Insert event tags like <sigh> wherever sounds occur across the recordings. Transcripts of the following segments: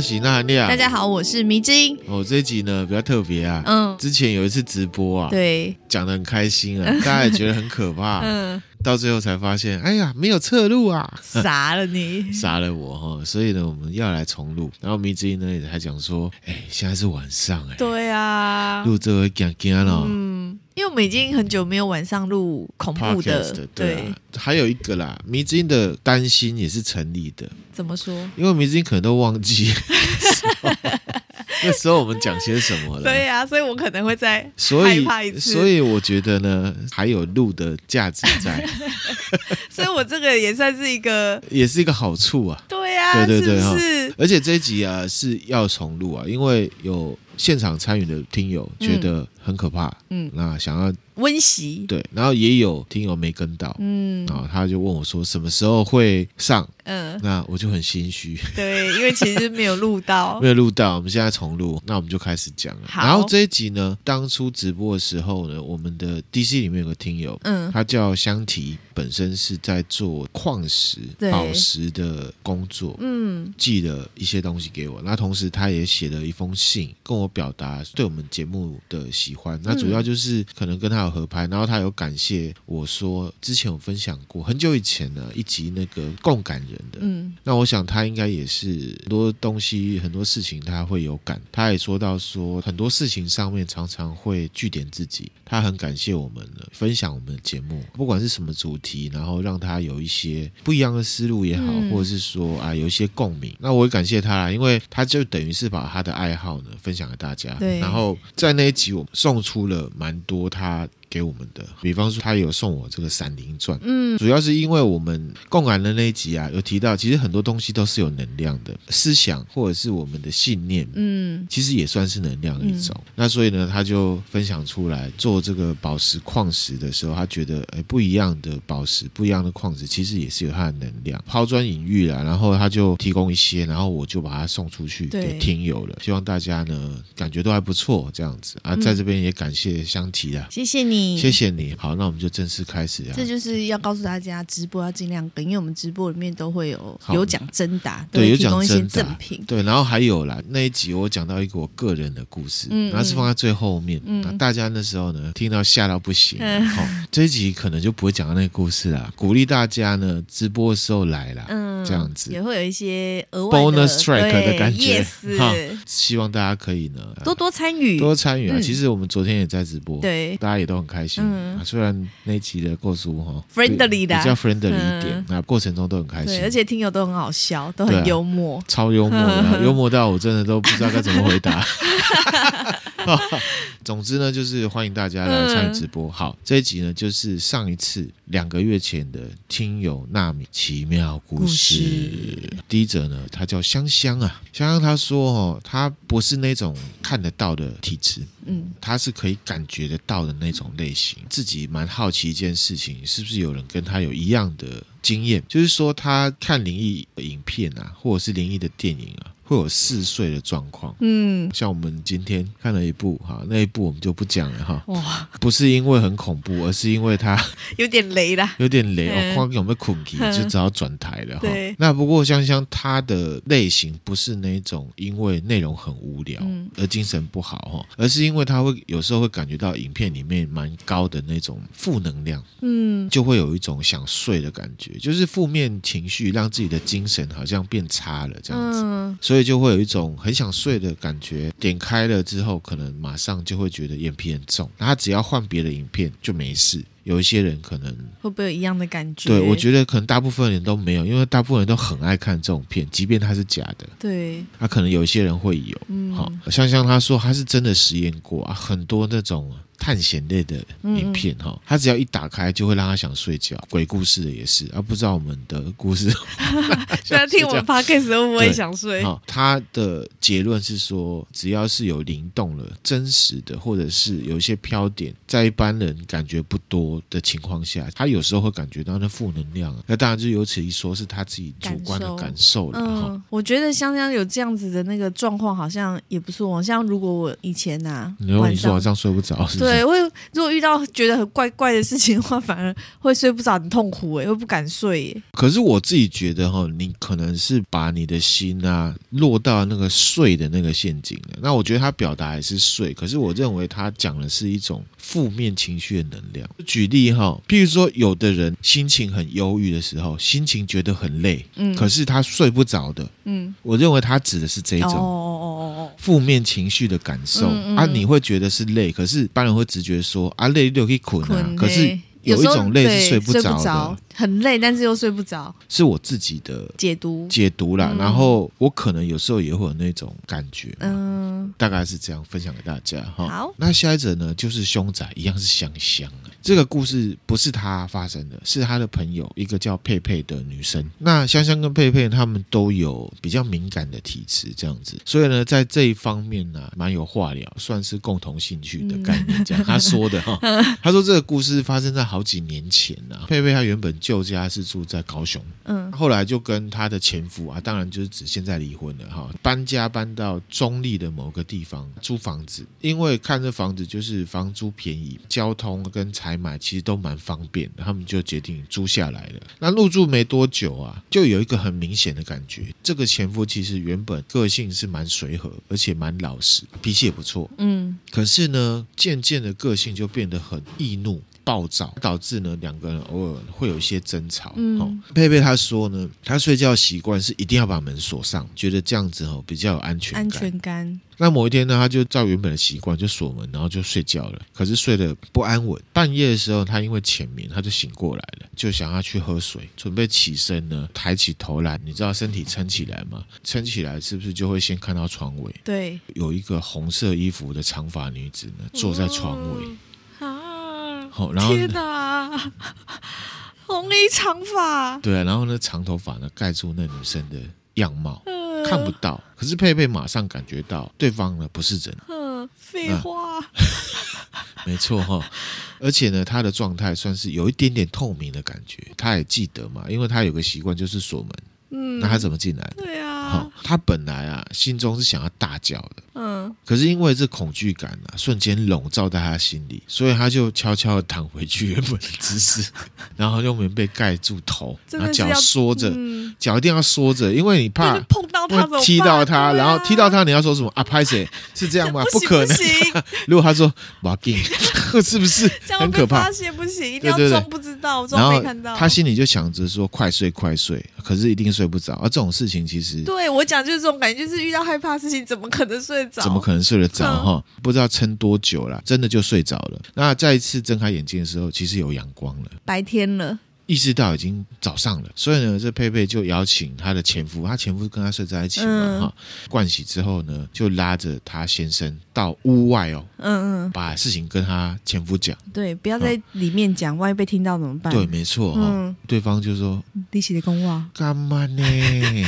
大家好，我是那含亮。大家好，我是迷之音。哦，这一集呢比较特别啊。嗯，之前有一次直播啊，对，讲的很开心啊，<laughs> 大家也觉得很可怕。嗯，到最后才发现，哎呀，没有侧录啊，傻了你，<laughs> 傻了我哈。所以呢，我们要来重录。然后迷之音呢也还讲说，哎，现在是晚上哎。对啊，录这个惊惊了。嗯。因为我们已经很久没有晚上录恐怖的，的对，对，还有一个啦，迷之音的担心也是成立的。怎么说？因为迷之音可能都忘记 <laughs> 那时候我们讲些什么了。对呀、啊，所以我可能会再害怕一次。所以，所以我觉得呢，还有录的价值在。<laughs> 所以我这个也算是一个，<laughs> 也是一个好处啊。对呀、啊，对对对，是，是。而且这一集啊是要重录啊，因为有现场参与的听友觉得很可怕，嗯，那想要温习，对，然后也有听友没跟到，嗯，然后他就问我说什么时候会上，嗯，那我就很心虚，对，因为其实没有录到，<laughs> 没有录到，我们现在重录，那我们就开始讲了。然后这一集呢，当初直播的时候呢，我们的 DC 里面有个听友，嗯，他叫香缇，本身是在做矿石宝石的工作，嗯，寄了一些东西给我，那同时他也写了一封信跟我。表达对我们节目的喜欢，那主要就是可能跟他有合拍，然后他有感谢我说之前有分享过很久以前呢一集那个共感人的，嗯，那我想他应该也是很多东西很多事情他会有感，他也说到说很多事情上面常常会据点自己，他很感谢我们呢分享我们的节目，不管是什么主题，然后让他有一些不一样的思路也好，或者是说啊有一些共鸣，那我也感谢他啦，因为他就等于是把他的爱好呢分享给大家，对，然后在那一集我们送出了蛮多他。给我们的，比方说他有送我这个《闪灵传》，嗯，主要是因为我们共感的那一集啊，有提到其实很多东西都是有能量的，思想或者是我们的信念，嗯，其实也算是能量一种。嗯、那所以呢，他就分享出来做这个宝石矿石的时候，他觉得哎，不一样的宝石，不一样的矿石，其实也是有它的能量，抛砖引玉了。然后他就提供一些，然后我就把它送出去给听友了。希望大家呢感觉都还不错，这样子啊，在这边也感谢香缇啊，谢谢你。谢谢你，好，那我们就正式开始啊。这就是要告诉大家，直播要尽量跟，因为我们直播里面都会有有奖征答，对，有提供一些赠品，对，然后还有啦，那一集我讲到一个我个人的故事，嗯，然后是放在最后面，嗯，那大家那时候呢听到吓到不行，好，这一集可能就不会讲到那个故事啦，鼓励大家呢直播的时候来啦，嗯，这样子。也会有一些额外 bonus track 的感觉，好，希望大家可以呢多多参与，多参与啊。其实我们昨天也在直播，对，大家也都很开心。嗯，虽然那一集的构图哈，friendly 的，比较 friendly 一点，那过程中都很开心，对，而且听友都很好笑，都很幽默，超幽默的，<laughs> 幽默到我真的都不知道该怎么回答。<laughs> <laughs> 总之呢，就是欢迎大家来参与直播。好，这一集呢，就是上一次两个月前的听友纳米奇妙故事。第一则呢，他叫香香啊，香香他说哦，他不是那种看得到的体质，嗯，他是可以感觉得到的那种类型。自己蛮好奇一件事情，是不是有人跟他有一样的经验？就是说，他看灵异影片啊，或者是灵异的电影啊。会有嗜睡的状况，嗯，像我们今天看了一部哈，那一部我们就不讲了哈，哇，不是因为很恐怖，而是因为它 <laughs> 有点雷啦，有点雷哦，光有没有困起就只好转台了哈。那不过香香她的类型不是那种因为内容很无聊而精神不好哈，而是因为她会有时候会感觉到影片里面蛮高的那种负能量，嗯，就会有一种想睡的感觉，就是负面情绪让自己的精神好像变差了这样子，所以。就会有一种很想睡的感觉，点开了之后，可能马上就会觉得眼皮很重。那他只要换别的影片就没事，有一些人可能会不会有一样的感觉？对，我觉得可能大部分人都没有，因为大部分人都很爱看这种片，即便它是假的。对，他、啊、可能有一些人会有，嗯，好，像像他说他是真的实验过啊，很多那种。探险类的影片哈，他只要一打开就会让他想睡觉。鬼故事的也是，而不知道我们的故事。<laughs> <laughs> 在听我们 podcast 会不会想睡？好，他的结论是说，只要是有灵动了、真实的，或者是有一些飘点，在一般人感觉不多的情况下，他有时候会感觉到那负能量。那当然就由此一说，是他自己主观的感受了。嗯，我觉得香香有这样子的那个状况，好像也不错。像如果我以前啊，你说你说晚上睡不着，是不是？对，<laughs> 会如果遇到觉得很怪怪的事情的话，反而会睡不着，很痛苦哎，会不敢睡耶。可是我自己觉得哈，你可能是把你的心啊落到那个睡的那个陷阱了。那我觉得他表达还是睡，可是我认为他讲的是一种负面情绪的能量。举例哈，譬如说，有的人心情很忧郁的时候，心情觉得很累，嗯，可是他睡不着的，嗯，我认为他指的是这一种哦哦哦负面情绪的感受啊，你会觉得是累，可是一般人会直觉。说啊，累就可以困啊，可是有一种累是睡不着的。很累，但是又睡不着，是我自己的解读解读啦。然后我可能有时候也会有那种感觉，嗯，大概是这样分享给大家哈。好，那下一者呢，就是凶宅一样是香香。这个故事不是他发生的，是他的朋友，一个叫佩佩的女生。那香香跟佩佩他们都有比较敏感的体质，这样子，所以呢，在这一方面呢，蛮有话聊，算是共同兴趣的概念。这样他说的哈，<laughs> 他说这个故事发生在好几年前呢。佩佩她原本旧家是住在高雄，嗯，后来就跟她的前夫啊，当然就是指现在离婚了哈，搬家搬到中立的某个地方租房子，因为看这房子就是房租便宜，交通跟采买其实都蛮方便的，他们就决定租下来了。那入住没多久啊，就有一个很明显的感觉，这个前夫其实原本个性是蛮随和，而且蛮老实，脾气也不错，嗯，可是呢，渐渐的个性就变得很易怒。暴躁导致呢，两个人偶尔会有一些争吵。嗯，哦、佩佩他说呢，他睡觉习惯是一定要把门锁上，觉得这样子哦比较有安全感。安全感。那某一天呢，他就照原本的习惯就锁门，然后就睡觉了。可是睡得不安稳，半夜的时候他因为浅眠，他就醒过来了，就想要去喝水，准备起身呢，抬起头来，你知道身体撑起来吗？撑起来是不是就会先看到床尾？对，有一个红色衣服的长发女子呢，坐在床尾。哦好，然后天哪，红衣长发，对啊，然后呢，长头发呢盖住那女生的样貌，呃、看不到。可是佩佩马上感觉到对方呢不是人。嗯、呃，废话，啊、<laughs> 没错哈。而且呢，他的状态算是有一点点透明的感觉。他也记得嘛，因为他有个习惯就是锁门。嗯，那他怎么进来？对啊，好，他本来啊心中是想要大叫的。嗯，可是因为这恐惧感啊，瞬间笼罩在他心里，所以他就悄悄的躺回去原本的姿势，<laughs> 然后用棉被盖住头，然后脚缩着，脚一定要缩着，因为你怕碰到他，踢到他，然后踢到他，你要说什么啊？拍谁？是这样吗？不可能。<laughs> 如果他说马丁，<laughs> 是不是很可怕？不行，一定要装不知道，装没看到。他心里就想着说快睡快睡，可是一定睡不着。而这种事情其实对我讲就是这种感觉，就是遇到害怕的事情，怎么可能睡着？怎么可能睡得着哈？嗯、不知道撑多久了，真的就睡着了。那再一次睁开眼睛的时候，其实有阳光了，白天了。意识到已经早上了，所以呢，这佩佩就邀请她的前夫，她前夫跟她睡在一起嘛，哈、嗯，盥洗之后呢，就拉着她先生到屋外哦，嗯嗯，把事情跟她前夫讲，对，不要在里面讲，万一被听到怎么办？对，没错哈，嗯、对方就说利息的公话干嘛呢？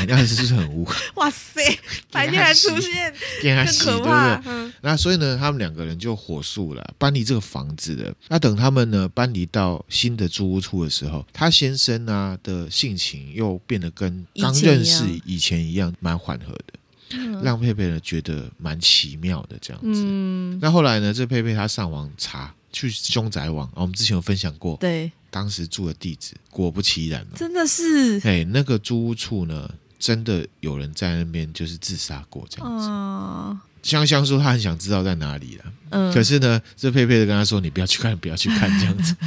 那是不是很污？<laughs> 哇塞，<laughs> 白天还出现，更可怕，对不对？嗯、那所以呢，他们两个人就火速了搬离这个房子了。那等他们呢搬离到新的租屋处的时候。他先生啊的性情又变得跟刚认识以前一样，蛮缓和的，嗯、让佩佩呢觉得蛮奇妙的这样子。嗯、那后来呢，这佩佩她上网查去凶宅网啊，我们之前有分享过，对，当时住的地址，果不其然，真的是，哎，那个租屋处呢，真的有人在那边就是自杀过这样子。哦、香香说她很想知道在哪里了，嗯，可是呢，这佩佩就跟她说，你不要去看，不要去看这样子。<laughs>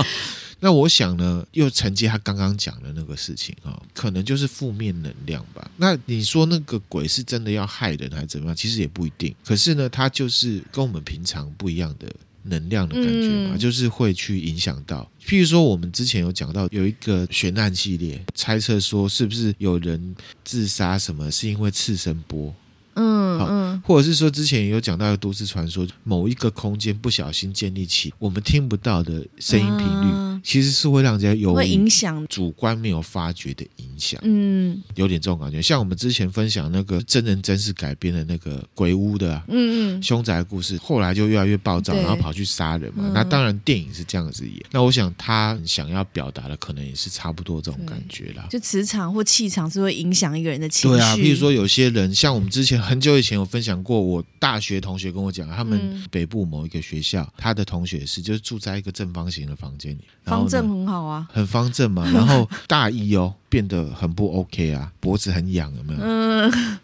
<laughs> 那我想呢，又承接他刚刚讲的那个事情啊，可能就是负面能量吧。那你说那个鬼是真的要害人还是怎么样？其实也不一定。可是呢，他就是跟我们平常不一样的能量的感觉嘛，嗯、就是会去影响到。譬如说，我们之前有讲到有一个悬案系列，猜测说是不是有人自杀，什么是因为次声波。嗯，好，或者是说之前有讲到一个都市传说，某一个空间不小心建立起我们听不到的声音频率，嗯、其实是会让人家有影响，主观没有发觉的影响。嗯，有点这种感觉。像我们之前分享那个真人真事改编的那个鬼屋的、啊，嗯嗯，凶宅的故事，后来就越来越暴躁，然后跑去杀人嘛。嗯、那当然电影是这样子演，那我想他想要表达的可能也是差不多这种感觉啦。就磁场或气场是会影响一个人的情绪。对啊，比如说有些人，像我们之前。很久以前有分享过，我大学同学跟我讲，他们北部某一个学校，嗯、他的同学是就是住在一个正方形的房间里，方正很好啊，很方正嘛，<laughs> 然后大一哦。变得很不 OK 啊，脖子很痒，有没有？嗯，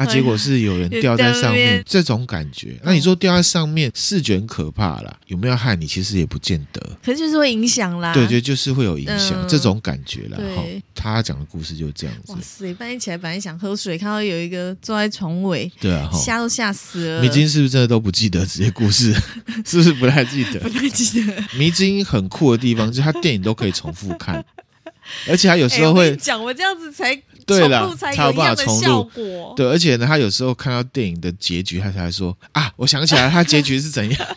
啊，结果是有人 <laughs> 掉在上面，这种感觉。那你说掉在上面，视觉很可怕啦，有没有害你？其实也不见得，可是就是会影响啦。对对，就是会有影响，这种感觉啦。哈，他讲的故事就是这样子。哇塞，半夜起来本来想喝水，看到有一个坐在床尾，对啊，吓都吓死了。迷津是不是真的都不记得这些故事？<laughs> 是不是不太记得？不太记得。迷津很酷的地方，就是他电影都可以重复看。<laughs> 而且他有时候会讲、我这样子才对了，才有一样的效果。对，而且呢，他有时候看到电影的结局，他才说啊，我想起来他结局是怎样，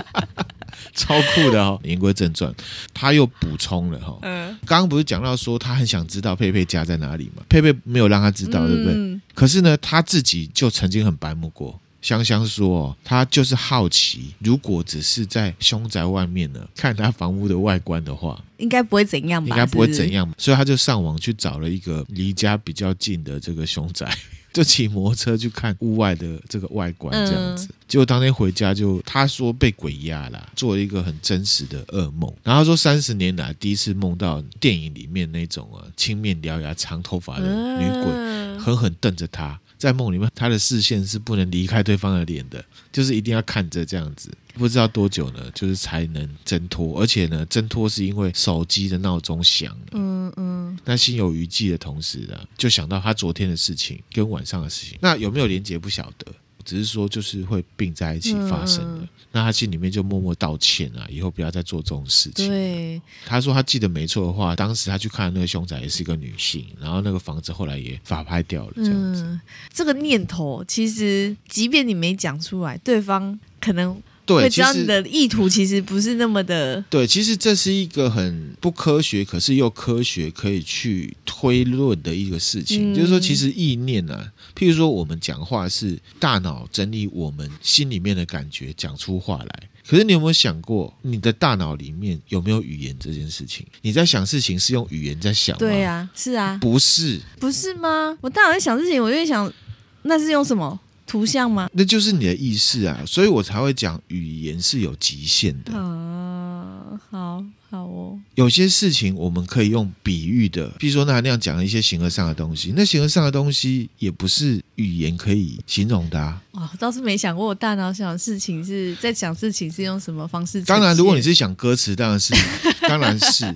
<laughs> 超酷的哦。言归正传，他又补充了哈，嗯，刚刚不是讲到说他很想知道佩佩家在哪里嘛？佩佩没有让他知道，对不对？嗯、可是呢，他自己就曾经很白目过。香香说：“他就是好奇，如果只是在凶宅外面呢，看他房屋的外观的话，应该不会怎样吧？应该不会怎样，所以他就上网去找了一个离家比较近的这个凶宅，<laughs> 就骑摩托车去看屋外的这个外观，这样子。嗯、结果当天回家就他说被鬼压了，做了一个很真实的噩梦。然后他说三十年来第一次梦到电影里面那种啊青面獠牙、长头发的女鬼，嗯、狠狠瞪着他。”在梦里面，他的视线是不能离开对方的脸的，就是一定要看着这样子。不知道多久呢，就是才能挣脱。而且呢，挣脱是因为手机的闹钟响了。嗯嗯。那心有余悸的同时呢，就想到他昨天的事情跟晚上的事情，那有没有连结不晓得。只是说，就是会并在一起发生的。嗯、那他心里面就默默道歉啊，以后不要再做这种事情。对，他说他记得没错的话，当时他去看那个凶宅也是一个女性，然后那个房子后来也法拍掉了，这样子。嗯、这个念头其实，即便你没讲出来，对方可能。对，会知道你的意图其实不是那么的。<laughs> 对，其实这是一个很不科学，可是又科学可以去推论的一个事情。嗯、就是说，其实意念啊，譬如说我们讲话是大脑整理我们心里面的感觉讲出话来。可是你有没有想过，你的大脑里面有没有语言这件事情？你在想事情是用语言在想吗？对啊，是啊，不是，不是吗？我大脑在想事情，我就会想，那是用什么？图像吗？那就是你的意识啊，所以我才会讲语言是有极限的。啊，好。好哦，有些事情我们可以用比喻的，比如说那那样讲一些形而上的东西，那形而上的东西也不是语言可以形容的啊。哦，倒是没想过，我大脑想的事情是在想事情是用什么方式。当然，如果你是想歌词，当然是，<laughs> 当然是。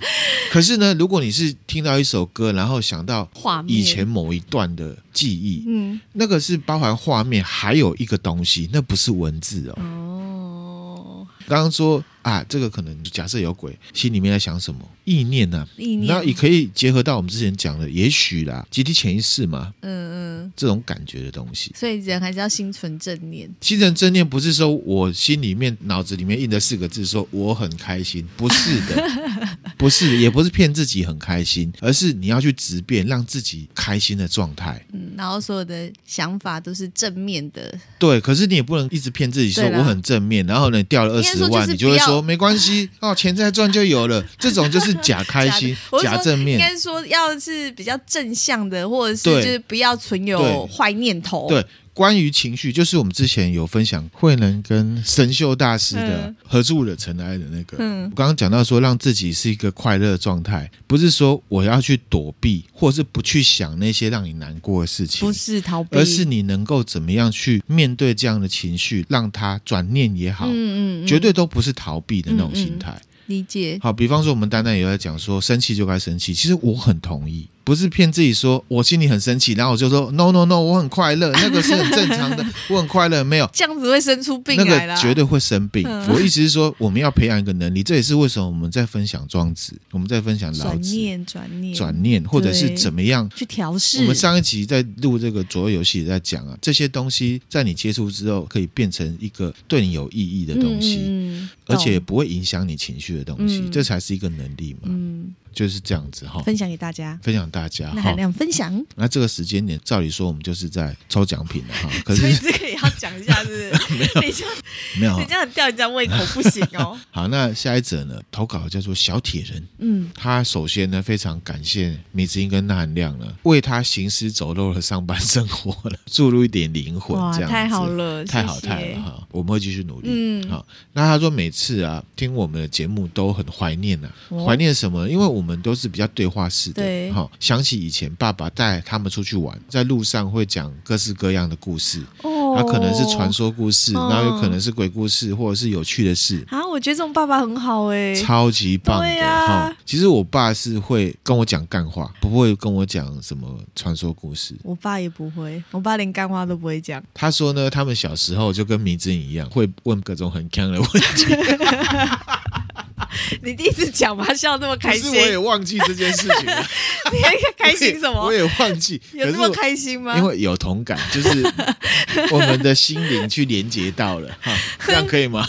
可是呢，如果你是听到一首歌，然后想到以前某一段的记忆，嗯，那个是包含画面，还有一个东西，那不是文字哦。哦，刚刚说。啊，这个可能假设有鬼，心里面在想什么意念呢、啊？意念，那也可以结合到我们之前讲的，也许啦，集体潜意识嘛，嗯嗯，这种感觉的东西。所以人还是要心存正念。心存正念不是说我心里面脑子里面印的四个字，说我很开心，不是的，<laughs> 不是，也不是骗自己很开心，而是你要去直变，让自己开心的状态。嗯，然后所有的想法都是正面的。对，可是你也不能一直骗自己说我很正面，然后呢掉了二十万，你就会说。没关系哦，钱再赚就有了。<laughs> 这种就是假开心、<laughs> 假正面。应该说，要是比较正向的，或者是就是不要存有坏念头。对。对关于情绪，就是我们之前有分享慧能跟神秀大师的合著的尘埃的那个。嗯，我刚刚讲到说，让自己是一个快乐的状态，不是说我要去躲避，或是不去想那些让你难过的事情，不是逃避，而是你能够怎么样去面对这样的情绪，让它转念也好，嗯嗯，嗯绝对都不是逃避的那种心态。理解。好，比方说我们丹丹也在讲说，生气就该生气，其实我很同意。不是骗自己说我心里很生气，然后我就说 no no no，我很快乐，<laughs> 那个是很正常的，我很快乐，没有。这样子会生出病来，那个绝对会生病。嗯、我意思是说，我们要培养一个能力，这也是为什么我们在分享庄子，我们在分享老子，转念转念。转念，或者是怎么样去调试。我们上一集在录这个左右游戏也在讲啊，这些东西在你接触之后，可以变成一个对你有意义的东西，嗯、而且不会影响你情绪的东西，嗯、这才是一个能力嘛。嗯就是这样子哈，分享给大家，分享大家，那含量分享。那这个时间点，照理说我们就是在抽奖品了哈。<laughs> 可是这个也要讲一下，是不是？<laughs> 没有，没有，你这样吊人家胃口不行哦。<laughs> 好，那下一则呢？投稿叫做小铁人。嗯，他首先呢非常感谢米子英跟那含量呢，为他行尸走肉的上班生活了注入一点灵魂，这样太好了，太好太好了哈。我们会继续努力。嗯，好。那他说每次啊听我们的节目都很怀念呐，怀念什么？因为我们。都是比较对话式的，哈对，想起以前爸爸带他们出去玩，在路上会讲各式各样的故事，哦，他可能是传说故事，哦、然后有可能是鬼故事，或者是有趣的事啊。我觉得这种爸爸很好哎，超级棒的哈、啊。其实我爸是会跟我讲干话，不会跟我讲什么传说故事。我爸也不会，我爸连干话都不会讲。他说呢，他们小时候就跟迷之音一样，会问各种很坑的问题。<laughs> <laughs> 你第一次讲嘛，笑那么开心，可是我也忘记这件事情了。<laughs> 你还开心什么？我？我也忘记，有那么开心吗？因为有同感，就是 <laughs> 我们的心灵去连接到了，哈，这样可以吗？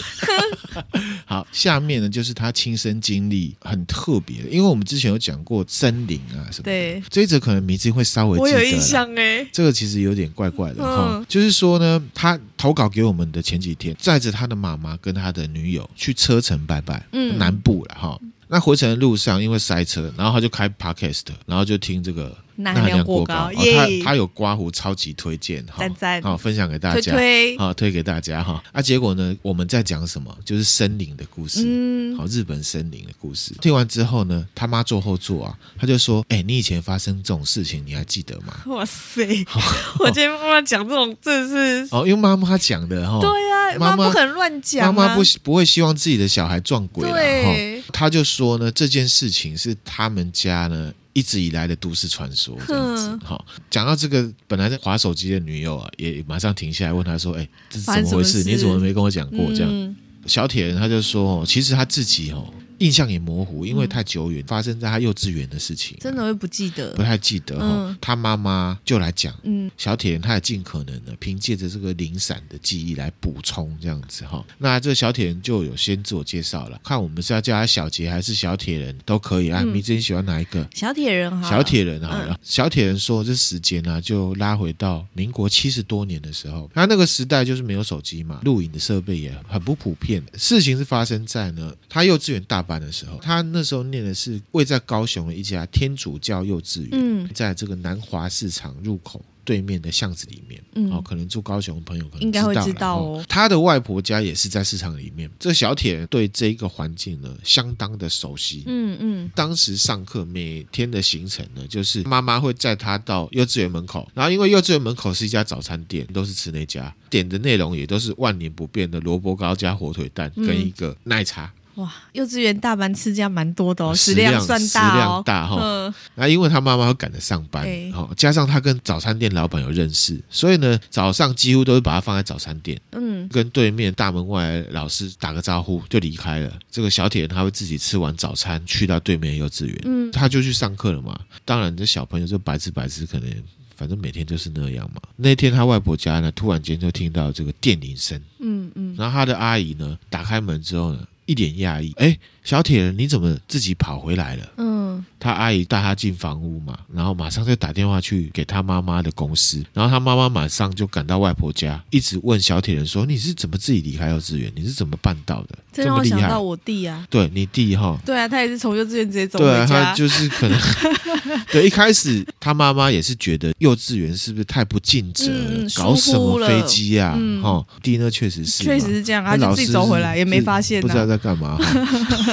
好，下面呢就是他亲身经历很特别的，因为我们之前有讲过森林啊什么的，对，这一则可能迷之会稍微记得，我有印象哎，这个其实有点怪怪的哈，嗯、就是说呢，他投稿给我们的前几天，载着他的妈妈跟他的女友去车城拜拜，嗯，南部了哈。那回程的路上因为塞车，然后他就开 Podcast，然后就听这个。钠含量过高，哦、他他有刮胡，超级推荐哈，好分享给大家，推推好推给大家哈。啊，结果呢，我们在讲什么？就是森林的故事，嗯，好，日本森林的故事。听完之后呢，他妈坐后座啊，他就说：“哎、欸，你以前发生这种事情，你还记得吗？”哇塞，<laughs> 我今天妈妈讲这种，真的是 <laughs> 哦，因为妈妈讲的哈，对呀、啊，妈妈不可能乱讲、啊，妈妈不不会希望自己的小孩撞鬼了哈对。他就说呢，这件事情是他们家呢。一直以来的都市传说这样子，好，讲到这个，本来在划手机的女友啊，也马上停下来问他说：“哎，这是怎么回事？你怎么没跟我讲过？”这样，小铁人他就说：“哦，其实他自己哦。”印象也模糊，因为太久远，发生在他幼稚园的事情，真的会不记得，不太记得哈。他妈妈就来讲，嗯，小铁人他也尽可能的凭借着这个零散的记忆来补充这样子哈。那这个小铁人就有先自我介绍了，看我们是要叫他小杰还是小铁人都可以啊。你自己喜欢哪一个？小铁人哈，小铁人好了。小铁人说，这时间呢就拉回到民国七十多年的时候，他那个时代就是没有手机嘛，录影的设备也很不普遍。事情是发生在呢他幼稚园大班的时候，他那时候念的是位在高雄的一家天主教幼稚园，嗯，在这个南华市场入口对面的巷子里面，嗯，哦，可能住高雄的朋友可能知道，应该会知道哦。他的外婆家也是在市场里面，这小铁人对这个环境呢相当的熟悉，嗯嗯。当时上课每天的行程呢，就是妈妈会载他到幼稚园门口，然后因为幼稚园门口是一家早餐店，都是吃那家，点的内容也都是万年不变的萝卜糕加火腿蛋跟一个奶茶。哇，幼稚园大班吃这样蛮多的哦，食量算大哦，食量大哈。嗯，那因为他妈妈会赶着上班，哦，加上他跟早餐店老板有认识，所以呢，早上几乎都是把他放在早餐店，嗯，跟对面大门外老师打个招呼就离开了。这个小铁人他会自己吃完早餐去到对面幼稚园，嗯，他就去上课了嘛。当然，这小朋友就白吃白吃，可能反正每天就是那样嘛。那天他外婆家呢，突然间就听到这个电铃声，嗯嗯，然后他的阿姨呢，打开门之后呢。一脸讶异，哎，小铁人，你怎么自己跑回来了？嗯，他阿姨带他进房屋嘛，然后马上就打电话去给他妈妈的公司，然后他妈妈马上就赶到外婆家，一直问小铁人说：“你是怎么自己离开幼稚园？你是怎么办到的？这么厉害？”这让我想到我弟啊，对你弟哈，对啊，他也是从幼稚园直接走回家。对啊，他就是可能，<laughs> 对，一开始他妈妈也是觉得幼稚园是不是太不尽责了，嗯、搞什么飞机啊？哈、嗯，弟呢确实是，确实是这样，他就自己走回来也没发现、啊，不知道在。干嘛？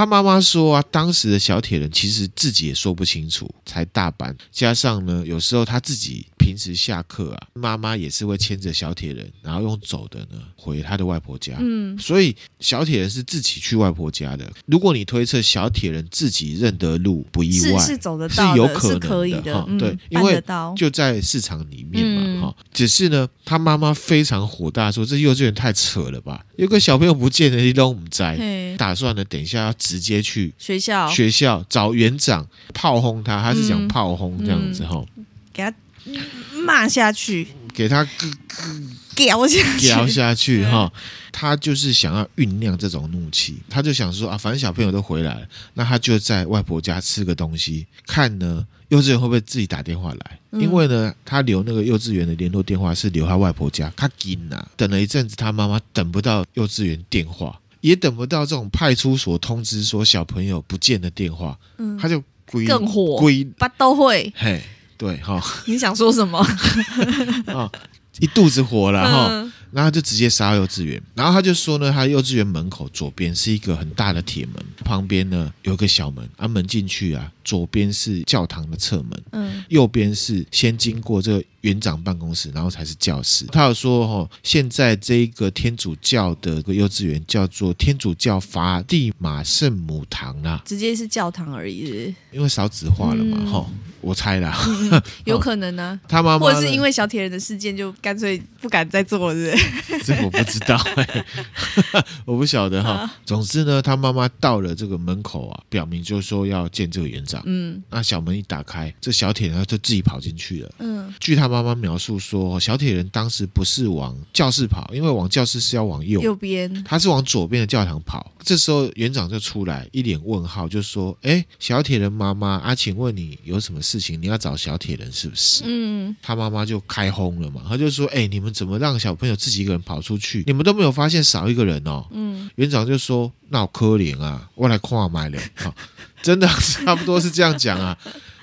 他他妈妈说啊，当时的小铁人其实自己也说不清楚，才大班，加上呢，有时候他自己平时下课啊，妈妈也是会牵着小铁人，然后用走的呢回他的外婆家。嗯，所以小铁人是自己去外婆家的。如果你推测小铁人自己认得路，不意外，是是走得到的，是有可能可以的对，因为就在市场里面嘛，哈、嗯。只是呢，他妈妈非常火大，说这幼稚园太扯了吧，有个小朋友不见了，你都不在，打算呢，等一下要直接去学校。学校找园长炮轰他，他是想炮轰这样子哈、给他骂下去，给他屌下去，屌下去哈。他就是想要酝酿这种怒气，他就想说啊，反正小朋友都回来了，那他就在外婆家吃个东西，看呢幼稚园会不会自己打电话来。嗯、因为呢，他留那个幼稚园的联络电话是留他外婆家，他紧呐，等了一阵子，他妈妈等不到幼稚园电话，也等不到这种派出所通知说小朋友不见的电话，嗯，他就归更火，归把都会，嘿，对哈，你想说什么？啊，<laughs> 一肚子火了哈。嗯。然后他就直接杀幼稚园，然后他就说呢，他幼稚园门口左边是一个很大的铁门，旁边呢有一个小门，啊门进去啊，左边是教堂的侧门，嗯，右边是先经过这个园长办公室，然后才是教室。他有说哈，现在这一个天主教的个幼稚园叫做天主教法蒂玛圣母堂啦，直接是教堂而已是是，因为少子化了嘛，哈、嗯，我猜啦，嗯、<laughs> <laughs> 有可能呢、啊。他妈妈或者是因为小铁人的事件，就干脆不敢再做了。这我不知道、欸，<laughs> 我不晓得哈。总之呢，他妈妈到了这个门口啊，表明就是说要见这个园长。嗯，那小门一打开，这小铁人就自己跑进去了。嗯，据他妈妈描述说，小铁人当时不是往教室跑，因为往教室是要往右右边，他是往左边的教堂跑。这时候园长就出来，一脸问号，就说：“哎，小铁人妈妈啊，请问你有什么事情？你要找小铁人是不是？”嗯，他妈妈就开轰了嘛，他就说：“哎，你们怎么让小朋友自己一个人跑？”出去，你们都没有发现少一个人哦。嗯，园长就说：“那我可怜啊，我来看买了。”好，真的差不多是这样讲啊。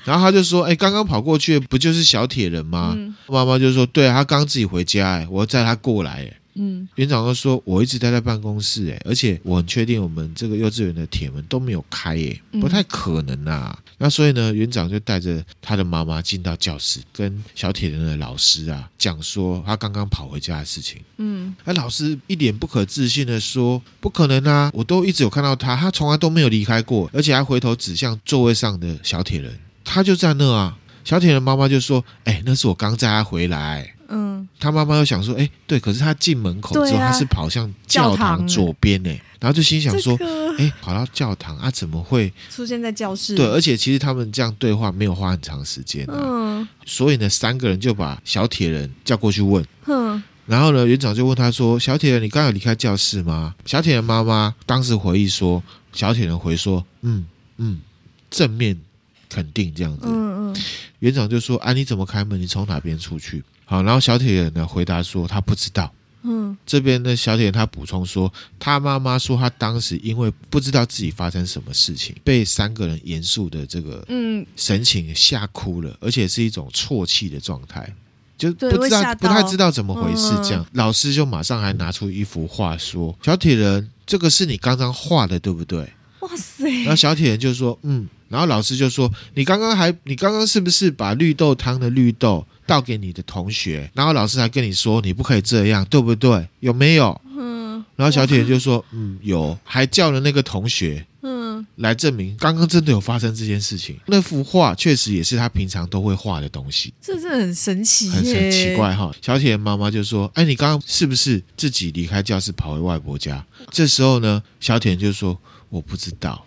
然后他就说：“哎，刚刚跑过去不就是小铁人吗？”嗯、妈妈就说：“对啊，他刚自己回家，哎，我载他过来，哎。”嗯，园长就说：“我一直待在办公室，哎，而且我很确定我们这个幼稚园的铁门都没有开，哎，不太可能啊。嗯”那所以呢，园长就带着他的妈妈进到教室，跟小铁人的老师啊讲说他刚刚跑回家的事情。嗯，那老师一脸不可置信的说：“不可能啊，我都一直有看到他，他从来都没有离开过，而且还回头指向座位上的小铁人，他就在那啊。”小铁人妈妈就说：“哎，那是我刚载他回来。”嗯，他妈妈又想说，哎，对，可是他进门口之后，啊、他是跑向教堂左边呢，然后就心想说，哎、这个，跑到教堂啊，怎么会 <laughs> 出现在教室？对，而且其实他们这样对话没有花很长时间，啊，嗯，所以呢，三个人就把小铁人叫过去问，嗯，然后呢，园长就问他说，小铁人，你刚有离开教室吗？小铁人妈妈当时回忆说，小铁人回说，嗯嗯，正面肯定这样子，嗯嗯，园长就说，啊，你怎么开门？你从哪边出去？好，然后小铁人呢回答说他不知道。嗯，这边呢小铁人他补充说，他妈妈说他当时因为不知道自己发生什么事情，被三个人严肃的这个嗯神情吓哭了，而且是一种啜泣的状态，就不知道不太知道怎么回事。这样，老师就马上还拿出一幅画说：“小铁人，这个是你刚刚画的，对不对？”哇塞！然后小铁人就说：“嗯。”然后老师就说：“你刚刚还，你刚刚是不是把绿豆汤的绿豆？”倒给你的同学，然后老师还跟你说你不可以这样，对不对？有没有？嗯。然后小铁就说：“嗯，有。”还叫了那个同学，嗯，来证明刚刚真的有发生这件事情。那幅画确实也是他平常都会画的东西。这是很神奇，很神奇怪哈。小铁人妈妈就说：“哎，你刚刚是不是自己离开教室跑回外婆家？”这时候呢，小铁就说：“我不知道。”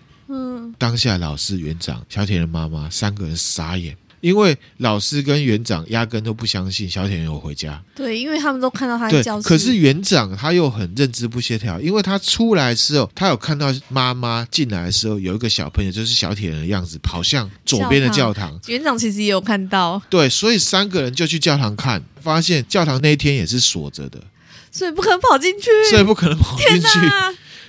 嗯。当下老师、园长、小铁人妈妈三个人傻眼。因为老师跟园长压根都不相信小铁人有回家。对，因为他们都看到他在教室。可是园长他又很认知不协调，因为他出来的时候，他有看到妈妈进来的时候，有一个小朋友就是小铁人的样子，跑向左边的教堂。园长其实也有看到。对，所以三个人就去教堂看，发现教堂那一天也是锁着的，所以不可能跑进去。所以不可能跑进去。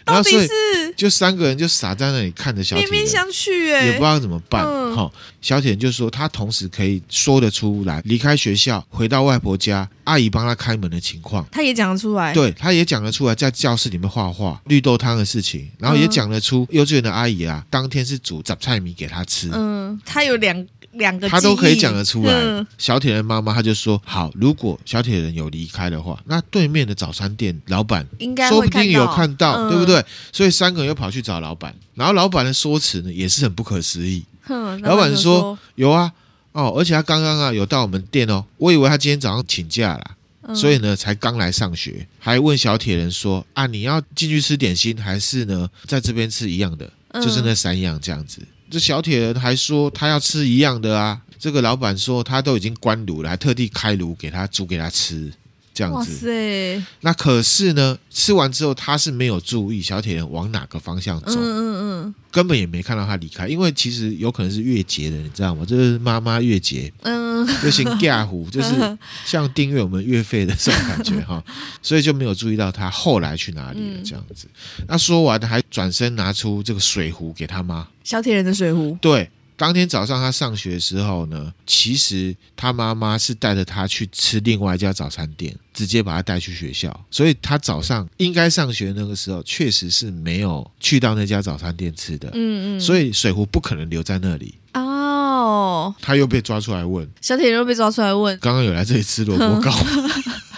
到底是就三个人就傻在那里看着小铁，面面相觑，哎，也不知道怎么办。好、嗯，小铁就说他同时可以说得出来，离开学校回到外婆家，阿姨帮他开门的情况，他也讲得出来。对，他也讲得出来，在教室里面画画绿豆汤的事情，然后也讲得出幼稚园的阿姨啊，当天是煮杂菜米给他吃。嗯，他有两。两个他都可以讲得出来。嗯、小铁人妈妈他就说：“好，如果小铁人有离开的话，那对面的早餐店老板应该说不定有看到，嗯、对不对？所以三个人又跑去找老板，然后老板的说辞呢也是很不可思议。嗯、老板说，有啊，哦，而且他刚刚啊有到我们店哦，我以为他今天早上请假了，嗯、所以呢才刚来上学，还问小铁人说啊，你要进去吃点心，还是呢在这边吃一样的？就是那三样这样子。”这小铁人还说他要吃一样的啊！这个老板说他都已经关炉了，还特地开炉给他煮给他吃。这样子，那可是呢，吃完之后他是没有注意小铁人往哪个方向走，嗯嗯嗯，根本也没看到他离开，因为其实有可能是月结的，你知道吗？就是妈妈月结，嗯，就行嫁虎，<laughs> 就是像订阅我们月费的这种感觉哈，所以就没有注意到他后来去哪里了。这样子，那说完还转身拿出这个水壶给他妈，小铁人的水壶，对。当天早上他上学的时候呢，其实他妈妈是带着他去吃另外一家早餐店，直接把他带去学校。所以他早上应该上学那个时候，确实是没有去到那家早餐店吃的。嗯嗯。所以水壶不可能留在那里。哦。他又被抓出来问，小铁人又被抓出来问，刚刚有来这里吃萝卜糕。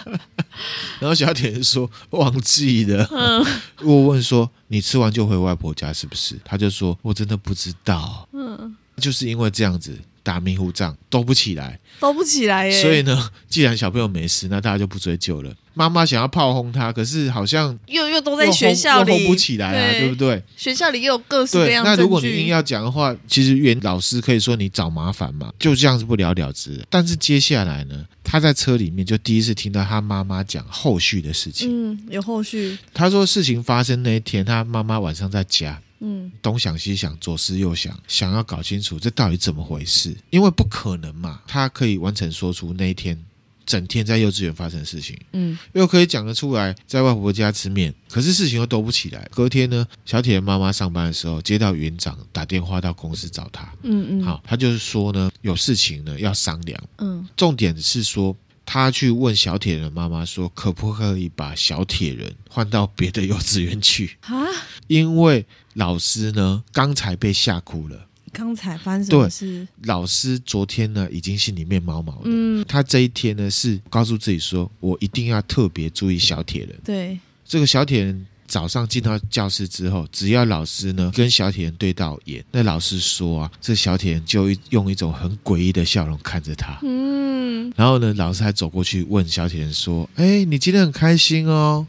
<laughs> 然后小铁人说忘记了。我问说你吃完就回外婆家是不是？他就说我真的不知道。嗯。就是因为这样子打迷糊仗都不起来，都不起来耶。所以呢，既然小朋友没事，那大家就不追究了。妈妈想要炮轰他，可是好像又又都在学校里，轰不起来啊，对，对不对？学校里又有各式各样的。那如果你硬要讲的话，其实原老师可以说你找麻烦嘛，就这样子不了了之。但是接下来呢，他在车里面就第一次听到他妈妈讲后续的事情。嗯，有后续。他说事情发生那一天，他妈妈晚上在家。嗯，东想西想，左思右想，想要搞清楚这到底怎么回事，因为不可能嘛，他可以完整说出那一天整天在幼稚园发生的事情，嗯，又可以讲得出来在外婆家吃面，可是事情又兜不起来。隔天呢，小铁人妈妈上班的时候接到园长打电话到公司找他，嗯嗯，好，他就是说呢，有事情呢要商量，嗯，重点是说。他去问小铁人妈妈说：“可不可以把小铁人换到别的幼稚园去？啊？因为老师呢刚才被吓哭了。刚才发生什么事？老师昨天呢已经心里面毛毛的。嗯，他这一天呢是告诉自己说：我一定要特别注意小铁人。对，这个小铁人。”早上进到教室之后，只要老师呢跟小铁人对到眼，那老师说啊，这小铁人就用一种很诡异的笑容看着他。嗯，然后呢，老师还走过去问小铁人说：“哎，你今天很开心哦？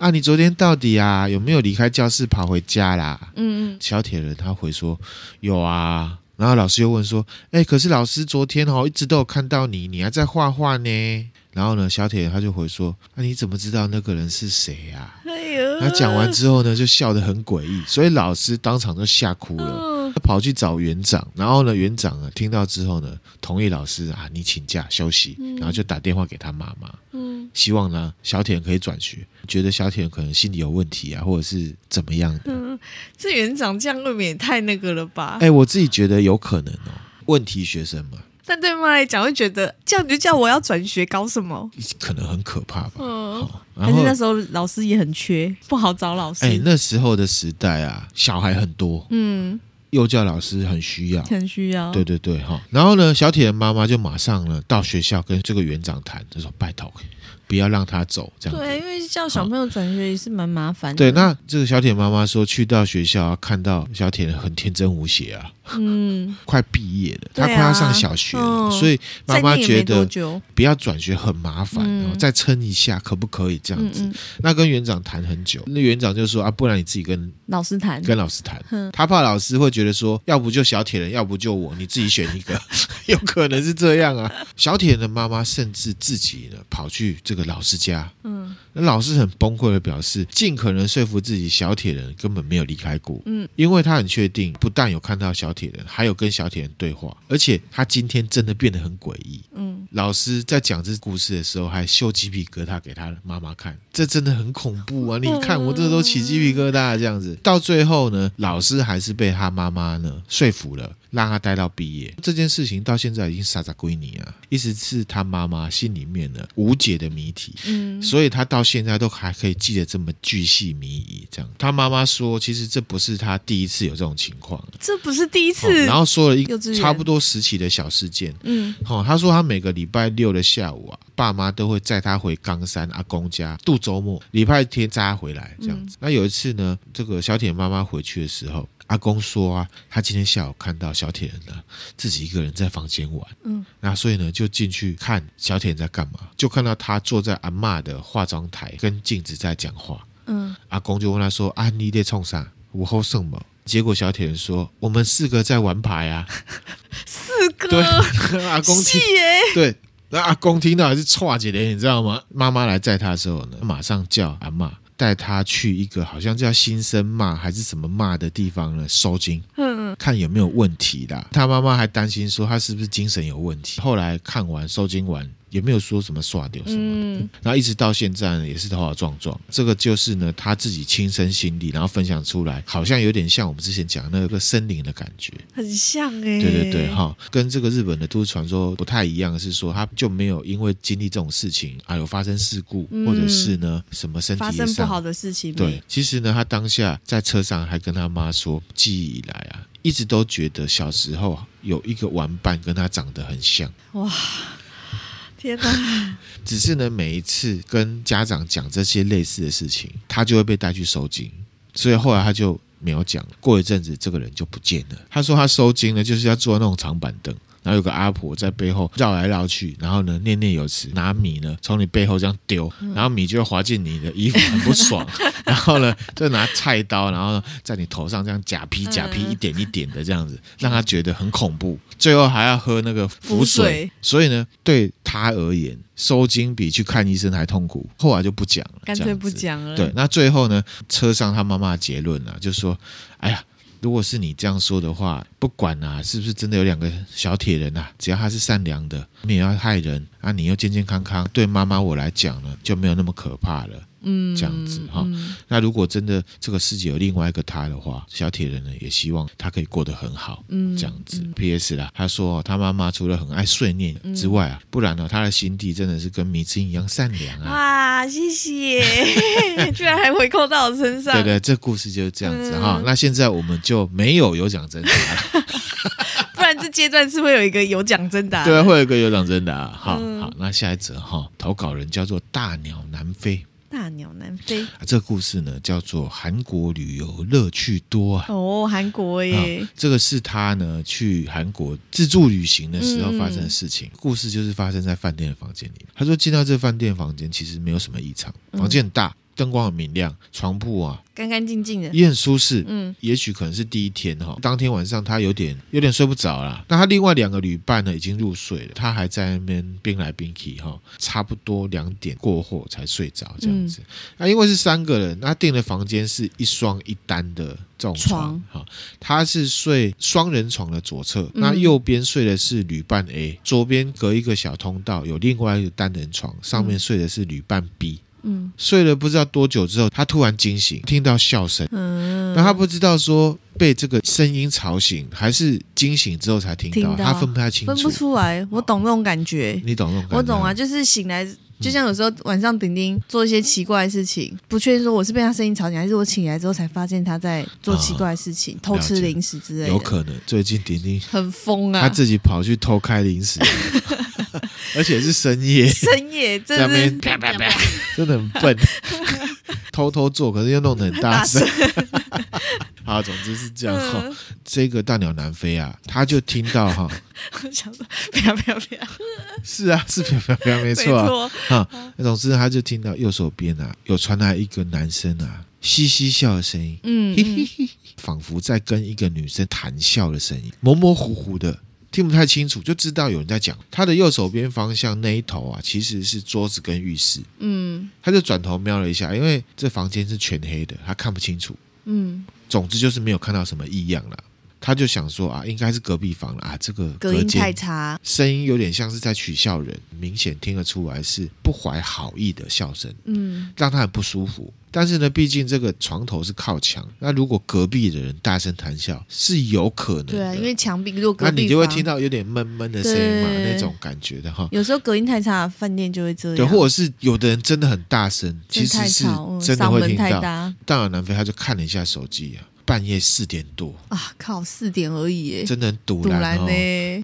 啊，你昨天到底啊有没有离开教室跑回家啦？”嗯嗯，小铁人他回说：“有啊。”然后老师又问说：“哎，可是老师昨天哦一直都有看到你，你还在画画呢。”然后呢，小铁人他就回说：“那、啊、你怎么知道那个人是谁呀、啊？”哎呦，他讲完之后呢，就笑得很诡异，所以老师当场就吓哭了。哦、他跑去找园长，然后呢，园长啊听到之后呢，同意老师啊，你请假休息，嗯、然后就打电话给他妈妈，嗯，希望呢小铁人可以转学，觉得小铁人可能心理有问题啊，或者是怎么样的。嗯，这园长这样未免也太那个了吧？哎，我自己觉得有可能哦，问题学生嘛。但对妈来讲，会觉得这样就叫我要转学，搞什么？可能很可怕吧。嗯，但是那时候老师也很缺，不好找老师。哎，那时候的时代啊，小孩很多，嗯，幼教老师很需要，很需要。对对对，哈。然后呢，小铁人妈妈就马上呢到学校跟这个园长谈，就说拜托。不要让他走，这样对，因为叫小朋友转学也是蛮麻烦的。对，那这个小铁妈妈说，去到学校看到小铁人很天真无邪啊，嗯，<laughs> 快毕业了，他快要上小学了，所以妈妈觉得不要转学很麻烦，然后再撑一下可不可以这样子？那跟园长谈很久，那园长就说啊，不然你自己跟老师谈，跟老师谈，他怕老师会觉觉得说，要不就小铁人，要不就我，你自己选一个，<laughs> 有可能是这样啊。小铁人的妈妈甚至自己呢跑去这个老师家，嗯，那老师很崩溃的表示，尽可能说服自己，小铁人根本没有离开过，嗯，因为他很确定，不但有看到小铁人，还有跟小铁人对话，而且他今天真的变得很诡异，嗯，老师在讲这故事的时候还秀鸡皮疙瘩给他妈妈看，这真的很恐怖啊！你看我这都起鸡皮疙瘩这样子，到最后呢，老师还是被他妈妈呢说服了。让他待到毕业这件事情到现在已经傻傻归你啊，一直是他妈妈心里面的无解的谜题，嗯，所以他到现在都还可以记得这么巨细靡遗。这样，他妈妈说，其实这不是他第一次有这种情况，这不是第一次。哦、然后说了一个差不多时期的小事件，嗯，好、哦，他说他每个礼拜六的下午啊，爸妈都会载他回冈山阿公家度周末，礼拜天载他回来这样子。嗯、那有一次呢，这个小铁妈妈回去的时候。阿公说啊，他今天下午看到小铁人呢，自己一个人在房间玩，嗯，那所以呢就进去看小铁人在干嘛，就看到他坐在阿嬷的化妆台跟镜子在讲话，嗯，阿公就问他说：“啊，你在冲啥？我后什么？”结果小铁人说：“我们四个在玩牌啊，<laughs> 四个。”对，<laughs> 阿公听，对，那阿公听到还是剉姐的，你知道吗？妈妈来载他的时候呢，马上叫阿嬷。带他去一个好像叫新生骂还是什么骂的地方呢，收惊，看有没有问题啦。他妈妈还担心说他是不是精神有问题。后来看完收金完。也没有说什么刷掉什么，嗯，然后一直到现在呢，也是头好壮壮。这个就是呢，他自己亲身经历，然后分享出来，好像有点像我们之前讲那个森林的感觉，很像哎、欸。对对对，哈，跟这个日本的都市传说不太一样，是说他就没有因为经历这种事情啊，有发生事故，嗯、或者是呢什么身体发生不好的事情。对，其实呢，他当下在车上还跟他妈说，记忆以来啊，一直都觉得小时候有一个玩伴跟他长得很像。哇。天呐！<laughs> 只是呢，每一次跟家长讲这些类似的事情，他就会被带去收金，所以后来他就没有讲。过一阵子，这个人就不见了。他说他收金呢，就是要坐那种长板凳。然后有个阿婆在背后绕来绕去，然后呢念念有词，拿米呢从你背后这样丢，然后米就会滑进你的衣服，很不爽。<laughs> 然后呢就拿菜刀，然后在你头上这样假劈假劈，一点一点的这样子，让他觉得很恐怖。最后还要喝那个符水，所以呢对他而言，收金比去看医生还痛苦。后来就不讲了，干脆不讲了。对，那最后呢车上他妈妈的结论呢、啊，就是说，哎呀。如果是你这样说的话，不管啊，是不是真的有两个小铁人啊，只要他是善良的，你也要害人啊，你又健健康康，对妈妈我来讲呢，就没有那么可怕了。嗯，这样子哈、嗯。那如果真的这个世界有另外一个他的话，小铁人呢也希望他可以过得很好。嗯，这样子。嗯、P.S. 啦，他说他妈妈除了很爱碎念之外啊，不然呢，他的心地真的是跟迷之音一样善良啊。哇，谢谢，<laughs> 居然还回扣到我身上。对对，这故事就是这样子哈、嗯。那现在我们就没有有奖征答了，<laughs> 不然这阶段是会有一个有奖征答。对，会有一个有奖征答。好、嗯、好，那下一则哈，投稿人叫做大鸟南飞。大鸟南飞啊，这个故事呢叫做韩国旅游乐趣多啊。哦，韩国耶、啊。这个是他呢去韩国自助旅行的时候发生的事情。嗯、故事就是发生在饭店的房间里。他说进到这饭店房间，其实没有什么异常，房间很大。嗯灯光很明亮，床铺啊干干净净的，也很舒适。嗯，也许可能是第一天哈，当天晚上他有点有点睡不着啦。那他另外两个旅伴呢已经入睡了，他还在那边边来边去哈，差不多两点过后才睡着这样子。那、嗯、因为是三个人，那订的房间是一双一单的这种床哈，他是睡双人床的左侧，那右边睡的是旅伴 A，左边隔一个小通道有另外一个单人床，上面睡的是旅伴 B。嗯，睡了不知道多久之后，他突然惊醒，听到笑声。嗯，那他不知道说被这个声音吵醒，还是惊醒之后才听到，他分不太清楚，分不出来。我懂那种感觉，你懂那种感觉？我懂啊，就是醒来，就像有时候晚上丁丁做一些奇怪的事情，不确定说我是被他声音吵醒，还是我醒来之后才发现他在做奇怪的事情，哦、偷吃零食之类的。有可能最近丁丁很疯啊，他自己跑去偷开零食。<laughs> <laughs> 而且是深夜，深夜在那边啪啪啪，<laughs> 真的很笨，<laughs> 偷偷做，可是又弄得很大声。啊，总之是这样哈。嗯、这个大鸟南飞啊，他就听到哈，我想说，飘飘飘，是啊，是飘飘飘，没错啊。总之他就听到右手边啊，有传来一个男生啊嘻嘻笑的声音，嗯，嗯，仿佛在跟一个女生谈笑的声音，模模糊糊的。听不太清楚，就知道有人在讲。他的右手边方向那一头啊，其实是桌子跟浴室。嗯，他就转头瞄了一下，因为这房间是全黑的，他看不清楚。嗯，总之就是没有看到什么异样了。他就想说啊，应该是隔壁房了啊，这个隔音太差，声音有点像是在取笑人，明显听得出来是不怀好意的笑声。嗯，让他很不舒服。但是呢，毕竟这个床头是靠墙，那如果隔壁的人大声谈笑，是有可能的。对啊，因为墙壁如果隔壁，那你就会听到有点闷闷的声音嘛，那种感觉的哈。有时候隔音太差，饭店就会这样。对，或者是有的人真的很大声，其实是真的会听到。大鸟南非他就看了一下手机啊。半夜四点多啊！靠，四点而已耶，真的很赌烂哦。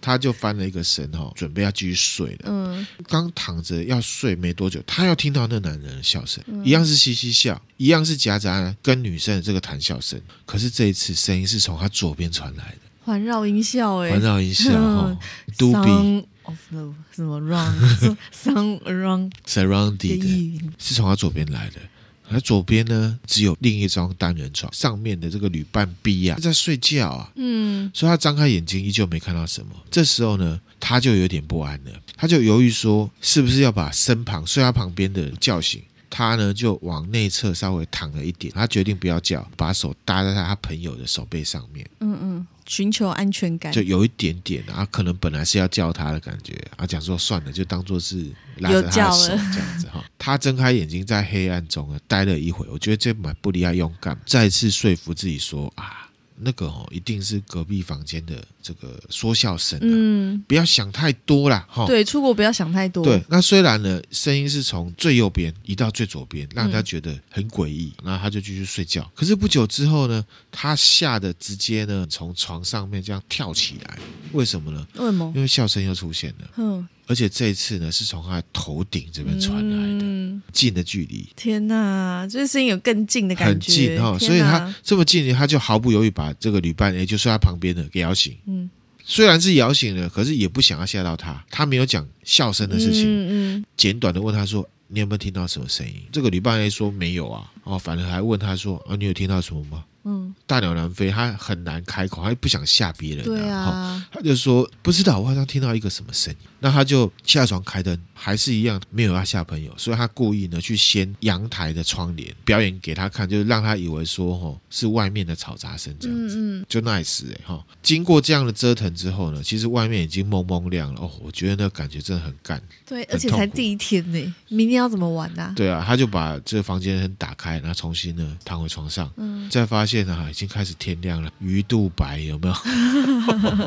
他就翻了一个身哈，准备要继续睡了。嗯，刚躺着要睡没多久，他又听到那男人的笑声，嗯、一样是嘻嘻笑，一样是夹杂跟女生的这个谈笑声。可是这一次声音是从他左边传来的，环绕音效哎，环绕音效哈，Dolby of the 什么 round，sound around，surrounded 是从他左边来的。而左边呢，只有另一张单人床，上面的这个旅伴 B 啊在睡觉啊，嗯，所以他张开眼睛依旧没看到什么。这时候呢，他就有点不安了，他就犹豫说，是不是要把身旁睡他旁边的人叫醒？他呢就往内侧稍微躺了一点，他决定不要叫，把手搭在他朋友的手背上面。嗯嗯。寻求安全感，就有一点点啊，可能本来是要叫他的感觉啊，讲说算了，就当做是拉着他的手这样子哈。他睁开眼睛，在黑暗中啊待了一会，我觉得这蛮不离爱勇敢，再次说服自己说啊。那个哦，一定是隔壁房间的这个说笑声，嗯，不要想太多啦，哈。对，出国不要想太多。对，那虽然呢，声音是从最右边移到最左边，让他觉得很诡异，然后他就继续睡觉。可是不久之后呢，他吓得直接呢从床上面这样跳起来，为什么呢？为什么？因为笑声又出现了。嗯。而且这一次呢，是从他头顶这边传来的，嗯、近的距离。天哪，这声音有更近的感觉，很近哈。哪所以他这么近，他就毫不犹豫把这个旅伴，也就是他旁边的给摇醒。嗯，虽然是摇醒了，可是也不想要吓到他。他没有讲笑声的事情，嗯嗯，简短的问他说：“你有没有听到什么声音？”这个旅伴 A 说：“没有啊。”哦，反而还问他说：“啊，你有听到什么吗？”嗯，大鸟南飞，他很难开口，他不想吓别人。对啊，他就说不知道，我好像听到一个什么声音。那他就下床开灯，还是一样没有要吓朋友，所以他故意呢去掀阳台的窗帘，表演给他看，就是让他以为说哦是外面的吵杂声这样子，嗯嗯就 nice 哎哈。经过这样的折腾之后呢，其实外面已经蒙蒙亮了哦，我觉得那个感觉真的很干。对，而且才第一天呢，明天要怎么玩呢、啊？对啊，他就把这个房间打开，然后重新呢躺回床上，嗯，再发现。现在已经开始天亮了，鱼肚白有没有？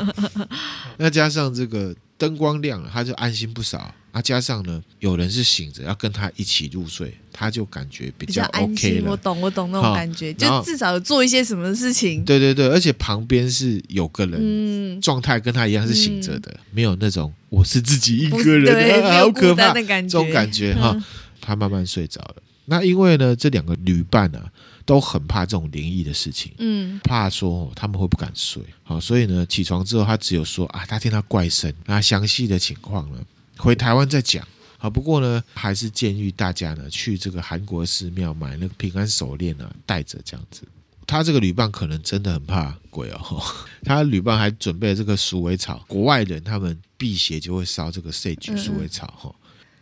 <laughs> 那加上这个灯光亮了，他就安心不少。啊，加上呢，有人是醒着要跟他一起入睡，他就感觉比较 OK 了。我懂，我懂那种感觉，就至少有做一些什么事情。对对对，而且旁边是有个人，嗯，状态跟他一样是醒着的，嗯、没有那种我是自己一个人，对好可怕的感觉，这种感觉哈。嗯、他慢慢睡着了。那因为呢，这两个旅伴啊。都很怕这种灵异的事情，嗯，怕说他们会不敢睡，好，所以呢，起床之后他只有说啊，他听到怪声，那详细的情况呢，回台湾再讲，好，不过呢，还是建议大家呢去这个韩国寺庙买那个平安手链啊，带着这样子。他这个旅伴可能真的很怕鬼哦，<laughs> 他旅伴还准备了这个鼠尾草，国外人他们辟邪就会烧这个 sage 鼠尾草哈，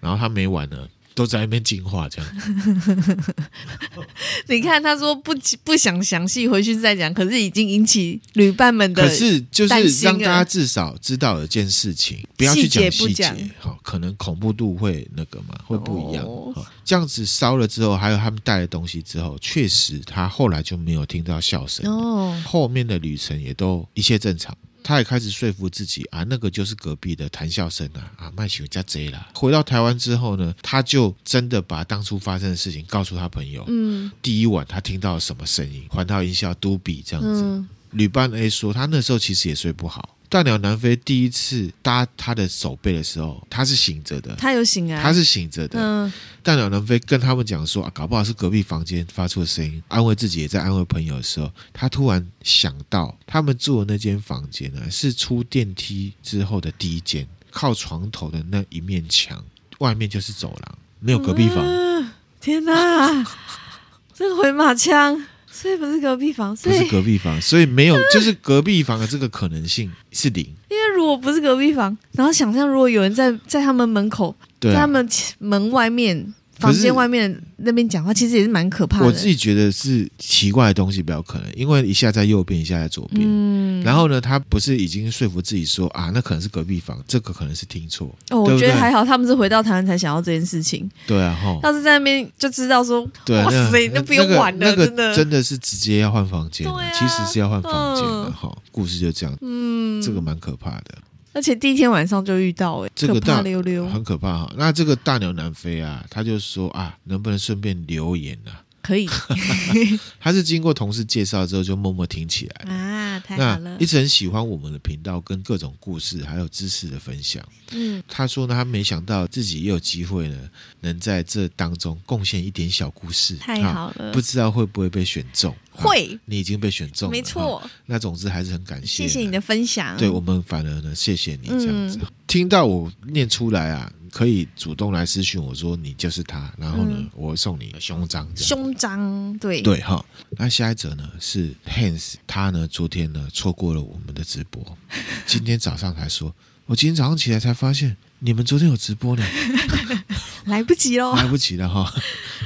然后他没完呢。都在那边进化，这样。<laughs> 你看，他说不不想详细回去再讲，可是已经引起旅伴们的。可是就是让大家至少知道有件事情，不要去讲细节，好，可能恐怖度会那个嘛，会不一样。哦、这样子烧了之后，还有他们带的东西之后，确实他后来就没有听到笑声。哦，后面的旅程也都一切正常。他也开始说服自己啊，那个就是隔壁的谈笑声啊啊，卖酒家贼啦。回到台湾之后呢，他就真的把当初发生的事情告诉他朋友。嗯，第一晚他听到了什么声音？环绕音效，杜比这样子。嗯、旅伴 A 说，他那时候其实也睡不好，大鸟南飞第一次搭他的手背的时候，他是醒着的，他有醒啊，他是醒着的。嗯，大鸟南飞跟他们讲说啊，搞不好是隔壁房间发出的声音，安慰自己也在安慰朋友的时候，他突然想到，他们住的那间房间呢，是出电梯之后的第一间，靠床头的那一面墙，外面就是走廊，没有隔壁房。嗯、天哪，这个回马枪。所以不是隔壁房，不是隔壁房，所以没有，就是隔壁房的这个可能性是零。因为如果不是隔壁房，然后想象如果有人在在他们门口，在他们门外面。房间外面那边讲话，其实也是蛮可怕的。我自己觉得是奇怪的东西比较可能，因为一下在右边，一下在左边。嗯，然后呢，他不是已经说服自己说啊，那可能是隔壁房，这个可能是听错。哦，我觉得还好，他们是回到台湾才想到这件事情。对啊，哈。要是在那边就知道说，哇塞，那不用玩了，真的，真的是直接要换房间了。其实是要换房间的哈。故事就这样，嗯，这个蛮可怕的。而且第一天晚上就遇到，哎，这个大溜溜很可怕哈。那这个大鸟南飞啊，他就说啊，能不能顺便留言啊？可以，<laughs> 他是经过同事介绍之后就默默听起来啊，太好了，一直很喜欢我们的频道跟各种故事还有知识的分享。嗯，他说呢，他没想到自己也有机会呢，能在这当中贡献一点小故事，太好了，不知道会不会被选中。会、啊，你已经被选中了，没错。那总之还是很感谢，谢谢你的分享。对我们反而呢，谢谢你这样子。嗯、听到我念出来啊，可以主动来私讯我说你就是他，然后呢，嗯、我会送你胸章。胸章，对对哈。那下一则呢是 Hans，他呢昨天呢错过了我们的直播，<laughs> 今天早上才说，我今天早上起来才发现。你们昨天有直播呢？<laughs> 来不及喽，来不及了哈！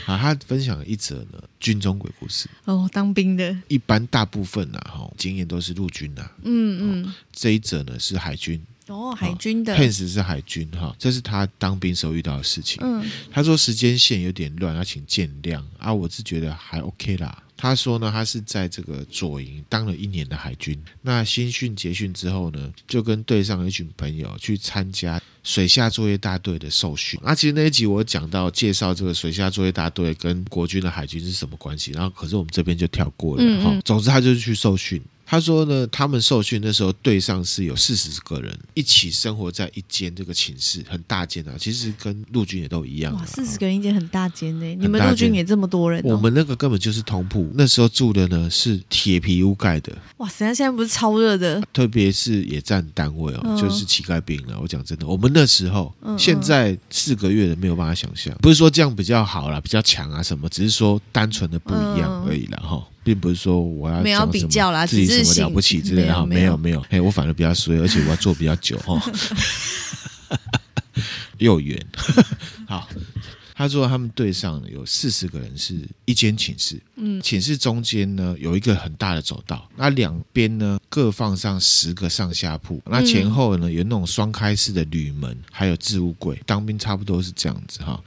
啊，他分享了一则呢军中鬼故事哦，当兵的，一般大部分呢哈经验都是陆军的，嗯嗯，这一则呢是海军哦，海军的，Hans 是海军哈，这是他当兵时候遇到的事情。嗯，他说时间线有点乱，要请见谅啊，我是觉得还 OK 啦。他说呢，他是在这个左营当了一年的海军，那新训结训之后呢，就跟队上一群朋友去参加水下作业大队的受训。那其实那一集我讲到介绍这个水下作业大队跟国军的海军是什么关系，然后可是我们这边就跳过了。哈、嗯嗯，总之他就是去受训。他说呢，他们受训那时候，队上是有四十个人一起生活在一间这个寝室，很大间啊。其实跟陆军也都一样。哇，四十个人一间很大间呢。你们陆军也这么多人？哦？我们那个根本就是通铺，那时候住的呢是铁皮屋盖的。哇，实际上现在不是超热的，特别是野战单位哦，嗯、就是乞丐兵了。我讲真的，我们那时候，嗯嗯现在四个月的没有办法想象。不是说这样比较好啦，比较强啊什么，只是说单纯的不一样而已了哈。嗯并不是说我要讲比较啦，自己什么了不起之类的哈，没有。没有，哎，我反而比较衰，而且我要做比较久哈，<laughs> 又远。<laughs> 好，他说他们队上有四十个人，是一间寝室，嗯，寝室中间呢有一个很大的走道，那两边呢各放上十个上下铺，那前后呢有那种双开式的铝门，还有置物柜，当兵差不多是这样子哈。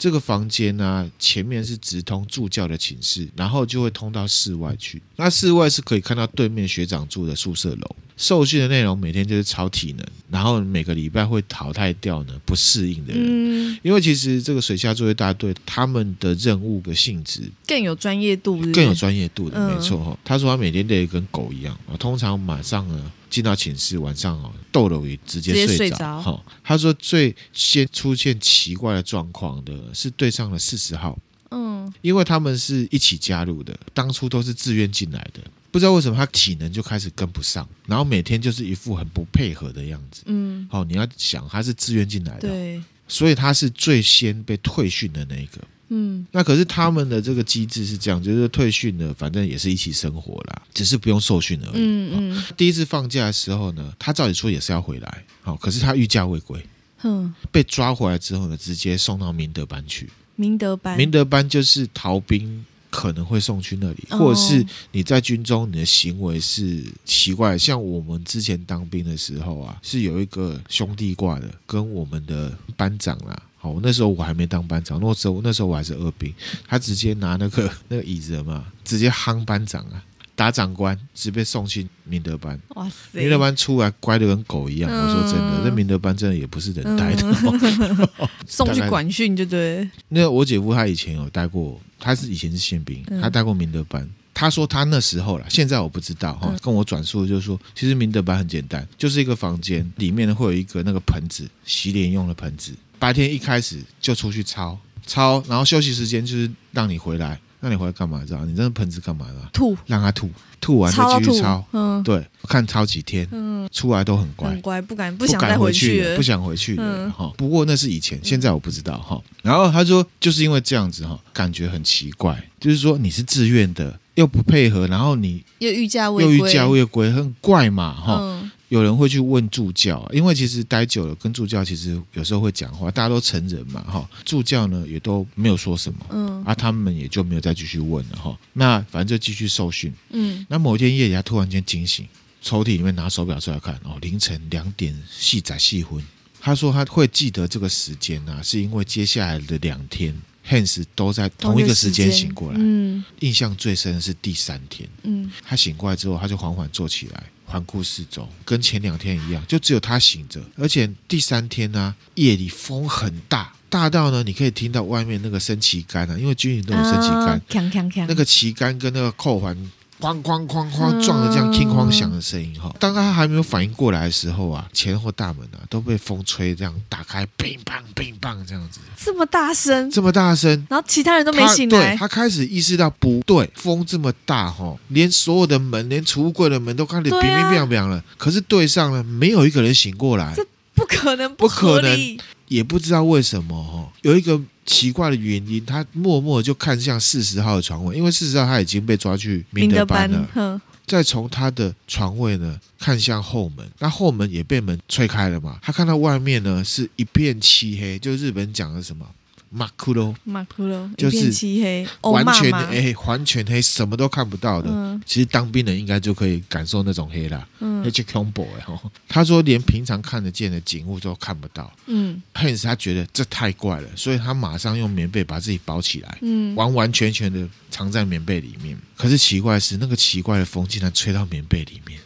这个房间呢、啊，前面是直通助教的寝室，然后就会通到室外去。那室外是可以看到对面学长住的宿舍楼。受训的内容每天就是操体能，然后每个礼拜会淘汰掉呢不适应的人。嗯，因为其实这个水下作业大队他们的任务的性质更有专业度是是，更有专业度的，没错哈。他说他每天累得跟狗一样，通常马上呢。进到寝室，晚上哦，逗了鱼直接睡着。哈，他说最先出现奇怪的状况的是对上了四十号，嗯，因为他们是一起加入的，当初都是自愿进来的，不知道为什么他体能就开始跟不上，然后每天就是一副很不配合的样子。嗯，好，你要想他是自愿进来的，对，所以他是最先被退训的那一个。嗯，那可是他们的这个机制是这样，就是退训了，反正也是一起生活啦，只是不用受训而已。嗯嗯、哦。第一次放假的时候呢，他照理说也是要回来，好、哦，可是他御驾未归，嗯，被抓回来之后呢，直接送到明德班去。明德班，明德班就是逃兵可能会送去那里，哦、或者是你在军中你的行为是奇怪，像我们之前当兵的时候啊，是有一个兄弟挂的，跟我们的班长啊。好，那时候我还没当班长，那时候那时候我还是二兵，他直接拿那个那个椅子嘛，直接夯班长啊，打长官，直接被送去明德班。哇塞！明德班出来乖的跟狗一样，嗯、我说真的，那明德班真的也不是人待的。嗯、<laughs> <laughs> 送去管训就对。那我姐夫他以前有带过，他是以前是宪兵，他带过明德班。他说他那时候了，现在我不知道哈。嗯、跟我转述就是说，其实明德班很简单，就是一个房间里面呢会有一个那个盆子，洗脸用的盆子。白天一开始就出去抄抄，然后休息时间就是让你回来。那你回来干嘛？知道？你这个盆子干嘛的？吐，让他吐，吐完再继续抄。嗯，对，看抄几天，嗯，出来都很乖，很乖，不敢不想再回去，不想回去的哈。不过那是以前，现在我不知道哈。然后他说，就是因为这样子哈，感觉很奇怪，就是说你是自愿的，又不配合，然后你又逾假未又逾假未归，很怪嘛哈。有人会去问助教，因为其实待久了，跟助教其实有时候会讲话，大家都成人嘛，哈。助教呢也都没有说什么，嗯，啊，他们也就没有再继续问了，哈。那反正就继续受训，嗯。那某一天夜里，他突然间惊醒，抽屉里面拿手表出来看，哦，凌晨两点细仔细昏。他说他会记得这个时间啊，是因为接下来的两天，Hans 都在同一个时间醒过来，嗯。印象最深的是第三天，嗯，他醒过来之后，他就缓缓坐起来。环顾四周，跟前两天一样，就只有他醒着。而且第三天呢、啊，夜里风很大，大到呢，你可以听到外面那个升旗杆啊，因为军营都有升旗杆，那个旗杆跟那个扣环。哐哐哐哐撞的这样哐哐响的声音哈，当他还没有反应过来的时候啊，前后大门啊都被风吹这样打开，乒乓乒乓这样子，这么大声，这么大声，然后其他人都没醒来，对，他开始意识到不对，风这么大哈，连所有的门，连储物柜的门都开始乒乒乓乓了，可是对上了没有一个人醒过来，这不可能，不可能，也不知道为什么哈，有一个。奇怪的原因，他默默就看向四十号的床位，因为四十号他已经被抓去明德班了。班再从他的床位呢看向后门，那后门也被门吹开了嘛？他看到外面呢是一片漆黑，就日本讲的什么？马库罗，马库罗，就是漆黑，完全哎，完全黑，什么都看不到的。嗯、其实当兵的应该就可以感受那种黑啦。嗯，那就恐怖哎！他说连平常看得见的景物都看不到。嗯，Hans 他觉得这太怪了，所以他马上用棉被把自己包起来，嗯，完完全全的藏在棉被里面。可是奇怪的是，那个奇怪的风竟然吹到棉被里面。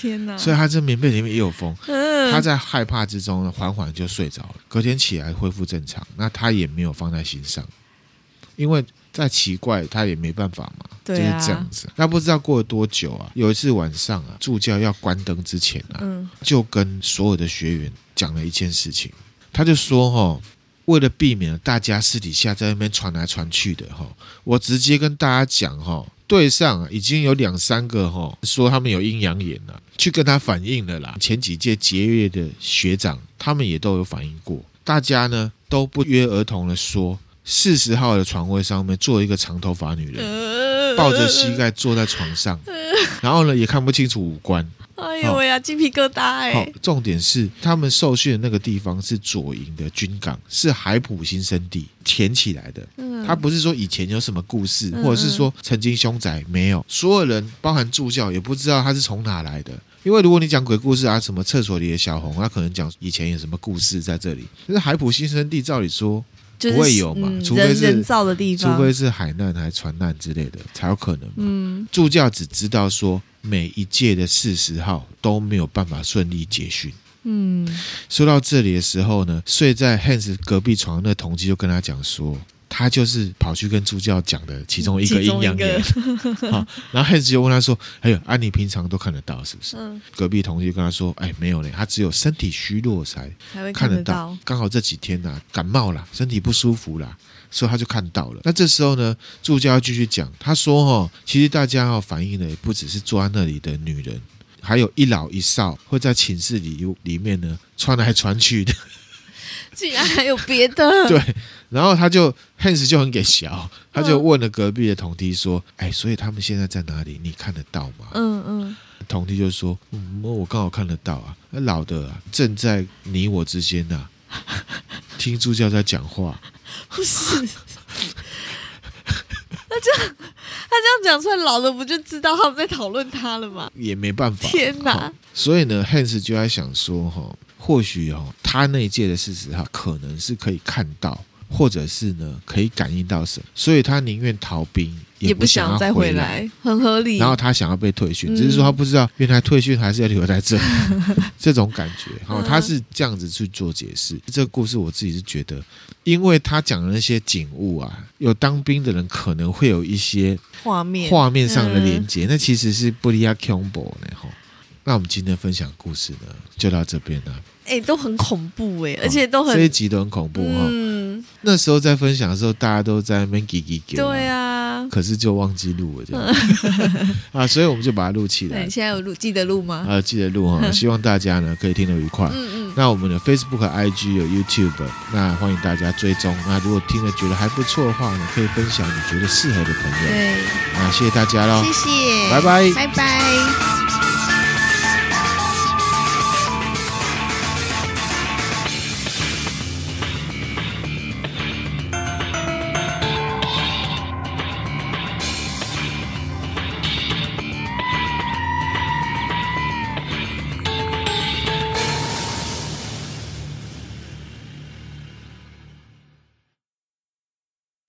天哪！所以他这棉被里面也有风，他在害怕之中呢，缓缓就睡着了。隔天起来恢复正常，那他也没有放在心上，因为再奇怪他也没办法嘛，就是这样子。那不知道过了多久啊？有一次晚上啊，助教要关灯之前啊，就跟所有的学员讲了一件事情，他就说哈，为了避免大家私底下在那边传来传去的哈，我直接跟大家讲哈。队上已经有两三个哈说他们有阴阳眼了，去跟他反映了啦。前几届结业的学长，他们也都有反映过。大家呢都不约而同的说，四十号的床位上面坐一个长头发女人，抱着膝盖坐在床上，<laughs> 然后呢也看不清楚五官。哎呦喂呀，鸡皮疙瘩哎！好，重点是他们受训的那个地方是左营的军港，是海普新生地填起来的。嗯，他不是说以前有什么故事，或者是说曾经凶宅没有。所有人，包含助教，也不知道他是从哪来的。因为如果你讲鬼故事啊，什么厕所里的小红，他可能讲以前有什么故事在这里。但是海普新生地，照理说。不会有嘛？除非是人造的地方，除非是海难还是船难之类的才有可能嘛。嗯，助教只知道说每一届的四十号都没有办法顺利结训。嗯，说到这里的时候呢，睡在 Hans 隔壁床的那同机就跟他讲说。他就是跑去跟助教讲的其中一个阴阳眼，<laughs> 好，然后 Hans 就问他说：“哎呦，啊，你平常都看得到是不是？”嗯，隔壁同学跟他说：“哎，没有嘞，他只有身体虚弱才才会看得到。刚好这几天呢，感冒了，身体不舒服了，所以他就看到了。那这时候呢，助教要继续讲，他说：‘哈，其实大家要反映的也不只是坐在那里的女人，还有一老一少会在寝室里里面呢穿来穿去的。’ <laughs> 竟然还有别的？<laughs> 对。”然后他就 Hans 就很给小，他就问了隔壁的童梯说：“哎，所以他们现在在哪里？你看得到吗？”嗯嗯。同梯就说：“嗯，我刚好看得到啊。那老的啊，正在你我之间呐，<laughs> 听助教在讲话。”不是，那这样他这样讲出来，老的不就知道他们在讨论他了吗？也没办法。天哪！所以呢，Hans 就在想说：“哈，或许哦，他那一届的四十号可能是可以看到。”或者是呢可以感应到什么，所以他宁愿逃兵。也不想再回来，很合理。然后他想要被退训，只是说他不知道，原来退训还是要留在这里，<laughs> 这种感觉。好，他是这样子去做解释。这个故事我自己是觉得，因为他讲的那些景物啊，有当兵的人可能会有一些画面画面上的连接，那其实是布利亚恐怖的哈。那我们今天分享故事呢，就到这边了。哎，都很恐怖哎，而且都很这一集都很恐怖哈。嗯，那时候在分享的时候，大家都在那边叽叽叽。对啊。可是就忘记录了，这样 <laughs> <laughs> 啊，所以我们就把它录起来。对，现在有录，记得录吗？啊，记得录哈，<laughs> 希望大家呢可以听得愉快。嗯嗯。那我们的 Facebook、IG 有 YouTube，那欢迎大家追踪。那如果听了觉得还不错的话呢，可以分享你觉得适合的朋友。对。那谢谢大家喽，谢谢，拜拜，拜拜。